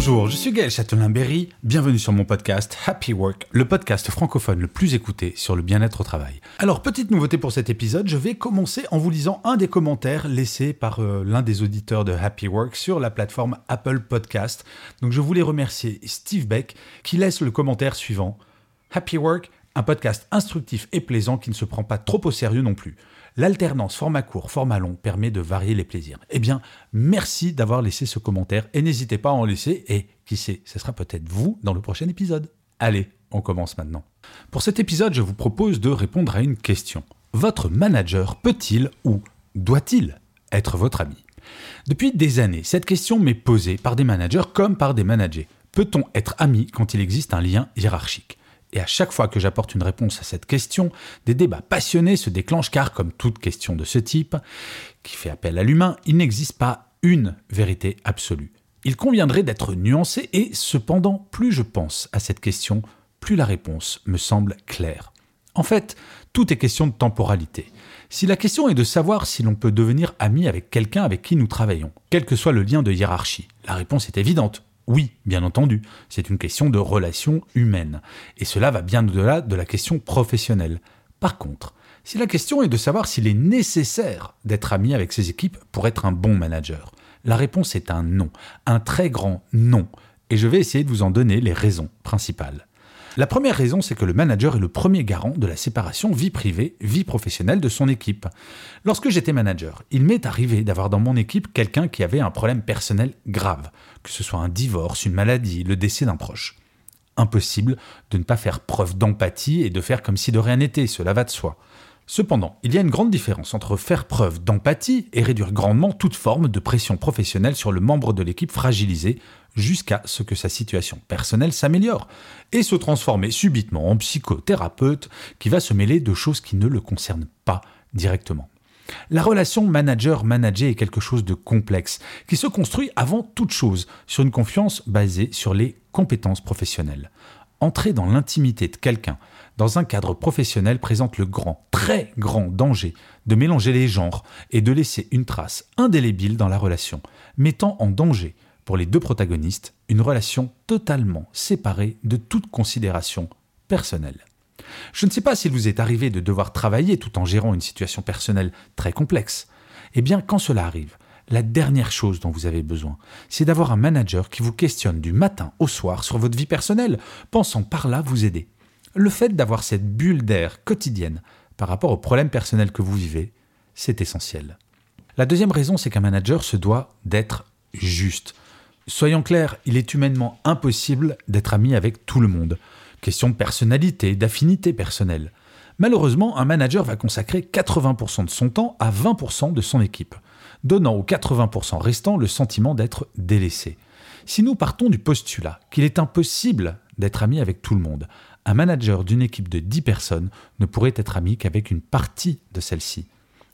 Bonjour, je suis Gaël Châtelain-Berry, bienvenue sur mon podcast Happy Work, le podcast francophone le plus écouté sur le bien-être au travail. Alors, petite nouveauté pour cet épisode, je vais commencer en vous lisant un des commentaires laissés par euh, l'un des auditeurs de Happy Work sur la plateforme Apple Podcast. Donc je voulais remercier Steve Beck qui laisse le commentaire suivant. Happy Work, un podcast instructif et plaisant qui ne se prend pas trop au sérieux non plus. L'alternance format court, format long permet de varier les plaisirs. Eh bien, merci d'avoir laissé ce commentaire et n'hésitez pas à en laisser et qui sait, ce sera peut-être vous dans le prochain épisode. Allez, on commence maintenant. Pour cet épisode, je vous propose de répondre à une question. Votre manager peut-il ou doit-il être votre ami? Depuis des années, cette question m'est posée par des managers comme par des managers. Peut-on être ami quand il existe un lien hiérarchique? Et à chaque fois que j'apporte une réponse à cette question, des débats passionnés se déclenchent car, comme toute question de ce type, qui fait appel à l'humain, il n'existe pas une vérité absolue. Il conviendrait d'être nuancé et cependant, plus je pense à cette question, plus la réponse me semble claire. En fait, tout est question de temporalité. Si la question est de savoir si l'on peut devenir ami avec quelqu'un avec qui nous travaillons, quel que soit le lien de hiérarchie, la réponse est évidente. Oui, bien entendu, c'est une question de relation humaine. Et cela va bien au-delà de la question professionnelle. Par contre, si la question est de savoir s'il est nécessaire d'être ami avec ses équipes pour être un bon manager, la réponse est un non, un très grand non. Et je vais essayer de vous en donner les raisons principales. La première raison, c'est que le manager est le premier garant de la séparation vie privée, vie professionnelle de son équipe. Lorsque j'étais manager, il m'est arrivé d'avoir dans mon équipe quelqu'un qui avait un problème personnel grave, que ce soit un divorce, une maladie, le décès d'un proche. Impossible de ne pas faire preuve d'empathie et de faire comme si de rien n'était, cela va de soi. Cependant, il y a une grande différence entre faire preuve d'empathie et réduire grandement toute forme de pression professionnelle sur le membre de l'équipe fragilisé jusqu'à ce que sa situation personnelle s'améliore et se transformer subitement en psychothérapeute qui va se mêler de choses qui ne le concernent pas directement. La relation manager-manager est quelque chose de complexe, qui se construit avant toute chose sur une confiance basée sur les compétences professionnelles. Entrer dans l'intimité de quelqu'un dans un cadre professionnel présente le grand, très grand danger de mélanger les genres et de laisser une trace indélébile dans la relation, mettant en danger, pour les deux protagonistes, une relation totalement séparée de toute considération personnelle. Je ne sais pas s'il vous est arrivé de devoir travailler tout en gérant une situation personnelle très complexe. Eh bien, quand cela arrive, la dernière chose dont vous avez besoin, c'est d'avoir un manager qui vous questionne du matin au soir sur votre vie personnelle, pensant par là vous aider. Le fait d'avoir cette bulle d'air quotidienne par rapport aux problèmes personnels que vous vivez, c'est essentiel. La deuxième raison, c'est qu'un manager se doit d'être juste. Soyons clairs, il est humainement impossible d'être ami avec tout le monde. Question de personnalité, d'affinité personnelle. Malheureusement, un manager va consacrer 80% de son temps à 20% de son équipe, donnant aux 80% restants le sentiment d'être délaissé. Si nous partons du postulat qu'il est impossible d'être ami avec tout le monde, un manager d'une équipe de 10 personnes ne pourrait être ami qu'avec une partie de celle-ci.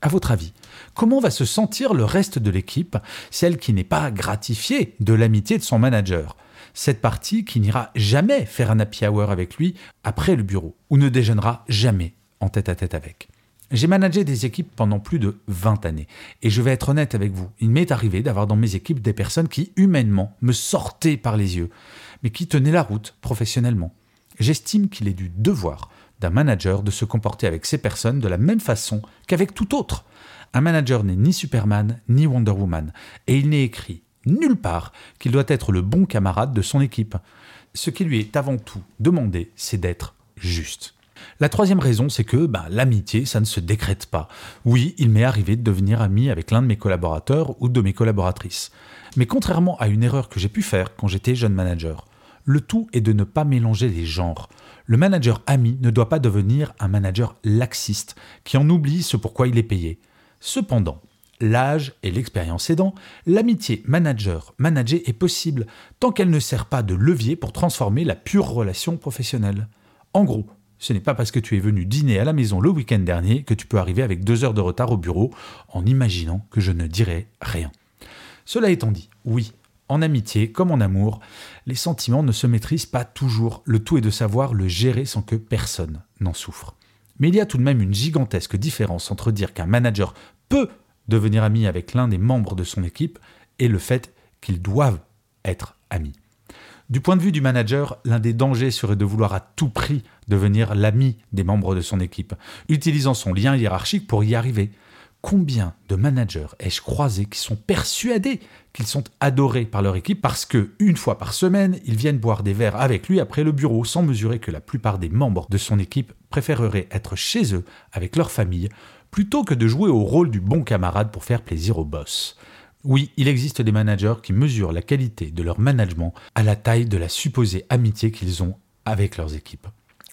À votre avis, comment va se sentir le reste de l'équipe, celle qui n'est pas gratifiée de l'amitié de son manager? Cette partie qui n'ira jamais faire un happy hour avec lui après le bureau, ou ne déjeunera jamais en tête à tête avec. J'ai managé des équipes pendant plus de 20 années, et je vais être honnête avec vous, il m'est arrivé d'avoir dans mes équipes des personnes qui humainement me sortaient par les yeux, mais qui tenaient la route professionnellement. J'estime qu'il est du devoir d'un manager de se comporter avec ces personnes de la même façon qu'avec tout autre. Un manager n'est ni Superman ni Wonder Woman, et il n'est écrit nulle part qu'il doit être le bon camarade de son équipe. Ce qui lui est avant tout demandé, c'est d'être juste. La troisième raison, c'est que bah, l'amitié, ça ne se décrète pas. Oui, il m'est arrivé de devenir ami avec l'un de mes collaborateurs ou de mes collaboratrices. Mais contrairement à une erreur que j'ai pu faire quand j'étais jeune manager, le tout est de ne pas mélanger les genres. Le manager ami ne doit pas devenir un manager laxiste qui en oublie ce pourquoi il est payé. Cependant, L'âge et l'expérience aidant, l'amitié manager-manager est possible tant qu'elle ne sert pas de levier pour transformer la pure relation professionnelle. En gros, ce n'est pas parce que tu es venu dîner à la maison le week-end dernier que tu peux arriver avec deux heures de retard au bureau en imaginant que je ne dirai rien. Cela étant dit, oui, en amitié comme en amour, les sentiments ne se maîtrisent pas toujours. Le tout est de savoir le gérer sans que personne n'en souffre. Mais il y a tout de même une gigantesque différence entre dire qu'un manager peut devenir ami avec l'un des membres de son équipe et le fait qu'ils doivent être amis. Du point de vue du manager, l'un des dangers serait de vouloir à tout prix devenir l'ami des membres de son équipe, utilisant son lien hiérarchique pour y arriver. Combien de managers ai-je croisé qui sont persuadés qu'ils sont adorés par leur équipe parce que, une fois par semaine, ils viennent boire des verres avec lui après le bureau sans mesurer que la plupart des membres de son équipe préféreraient être chez eux avec leur famille plutôt que de jouer au rôle du bon camarade pour faire plaisir au boss. Oui, il existe des managers qui mesurent la qualité de leur management à la taille de la supposée amitié qu'ils ont avec leurs équipes.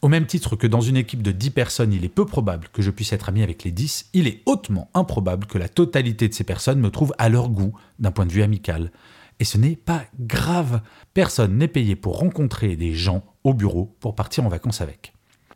Au même titre que dans une équipe de 10 personnes, il est peu probable que je puisse être ami avec les 10, il est hautement improbable que la totalité de ces personnes me trouvent à leur goût d'un point de vue amical. Et ce n'est pas grave. Personne n'est payé pour rencontrer des gens au bureau pour partir en vacances avec.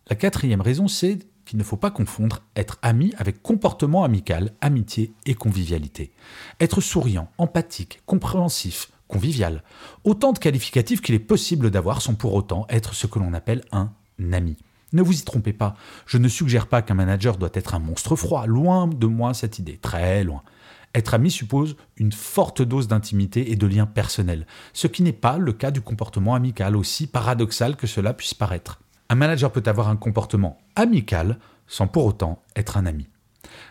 La quatrième raison, c'est qu'il ne faut pas confondre être ami avec comportement amical, amitié et convivialité. Être souriant, empathique, compréhensif, convivial, autant de qualificatifs qu'il est possible d'avoir sans pour autant être ce que l'on appelle un ami. Ne vous y trompez pas, je ne suggère pas qu'un manager doit être un monstre froid, loin de moi cette idée, très loin. Être ami suppose une forte dose d'intimité et de lien personnel, ce qui n'est pas le cas du comportement amical, aussi paradoxal que cela puisse paraître. Un manager peut avoir un comportement amical sans pour autant être un ami.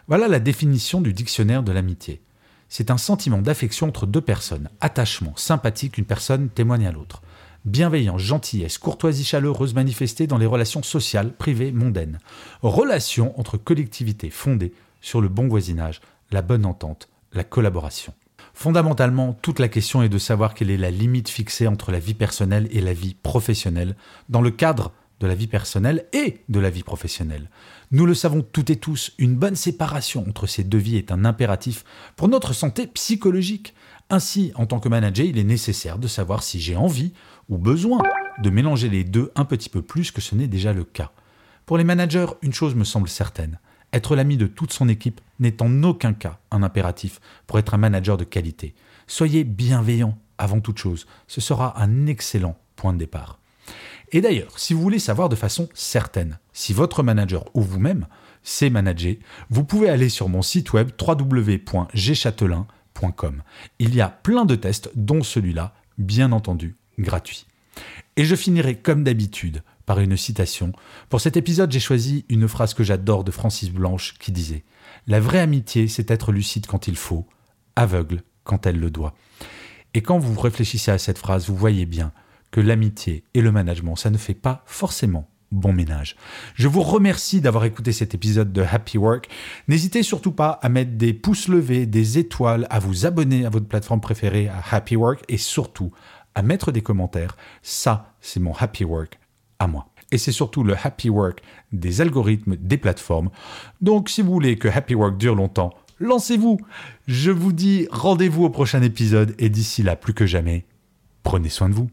Voilà la définition du dictionnaire de l'amitié. C'est un sentiment d'affection entre deux personnes, attachement, sympathie qu'une personne témoigne à l'autre. Bienveillance, gentillesse, courtoisie chaleureuse manifestée dans les relations sociales, privées, mondaines. Relation entre collectivités fondées sur le bon voisinage, la bonne entente, la collaboration. Fondamentalement, toute la question est de savoir quelle est la limite fixée entre la vie personnelle et la vie professionnelle dans le cadre de la vie personnelle et de la vie professionnelle. Nous le savons toutes et tous, une bonne séparation entre ces deux vies est un impératif pour notre santé psychologique. Ainsi, en tant que manager, il est nécessaire de savoir si j'ai envie ou besoin de mélanger les deux un petit peu plus que ce n'est déjà le cas. Pour les managers, une chose me semble certaine. Être l'ami de toute son équipe n'est en aucun cas un impératif pour être un manager de qualité. Soyez bienveillant avant toute chose. Ce sera un excellent point de départ. Et d'ailleurs, si vous voulez savoir de façon certaine si votre manager ou vous-même sait manager, vous pouvez aller sur mon site web www.gchatelain.com. Il y a plein de tests, dont celui-là, bien entendu, gratuit. Et je finirai comme d'habitude par une citation. Pour cet épisode, j'ai choisi une phrase que j'adore de Francis Blanche qui disait La vraie amitié, c'est être lucide quand il faut, aveugle quand elle le doit. Et quand vous réfléchissez à cette phrase, vous voyez bien que l'amitié et le management, ça ne fait pas forcément bon ménage. Je vous remercie d'avoir écouté cet épisode de Happy Work. N'hésitez surtout pas à mettre des pouces levés, des étoiles, à vous abonner à votre plateforme préférée à Happy Work et surtout à mettre des commentaires. Ça, c'est mon Happy Work à moi. Et c'est surtout le Happy Work des algorithmes des plateformes. Donc si vous voulez que Happy Work dure longtemps, lancez-vous. Je vous dis rendez-vous au prochain épisode et d'ici là, plus que jamais, prenez soin de vous.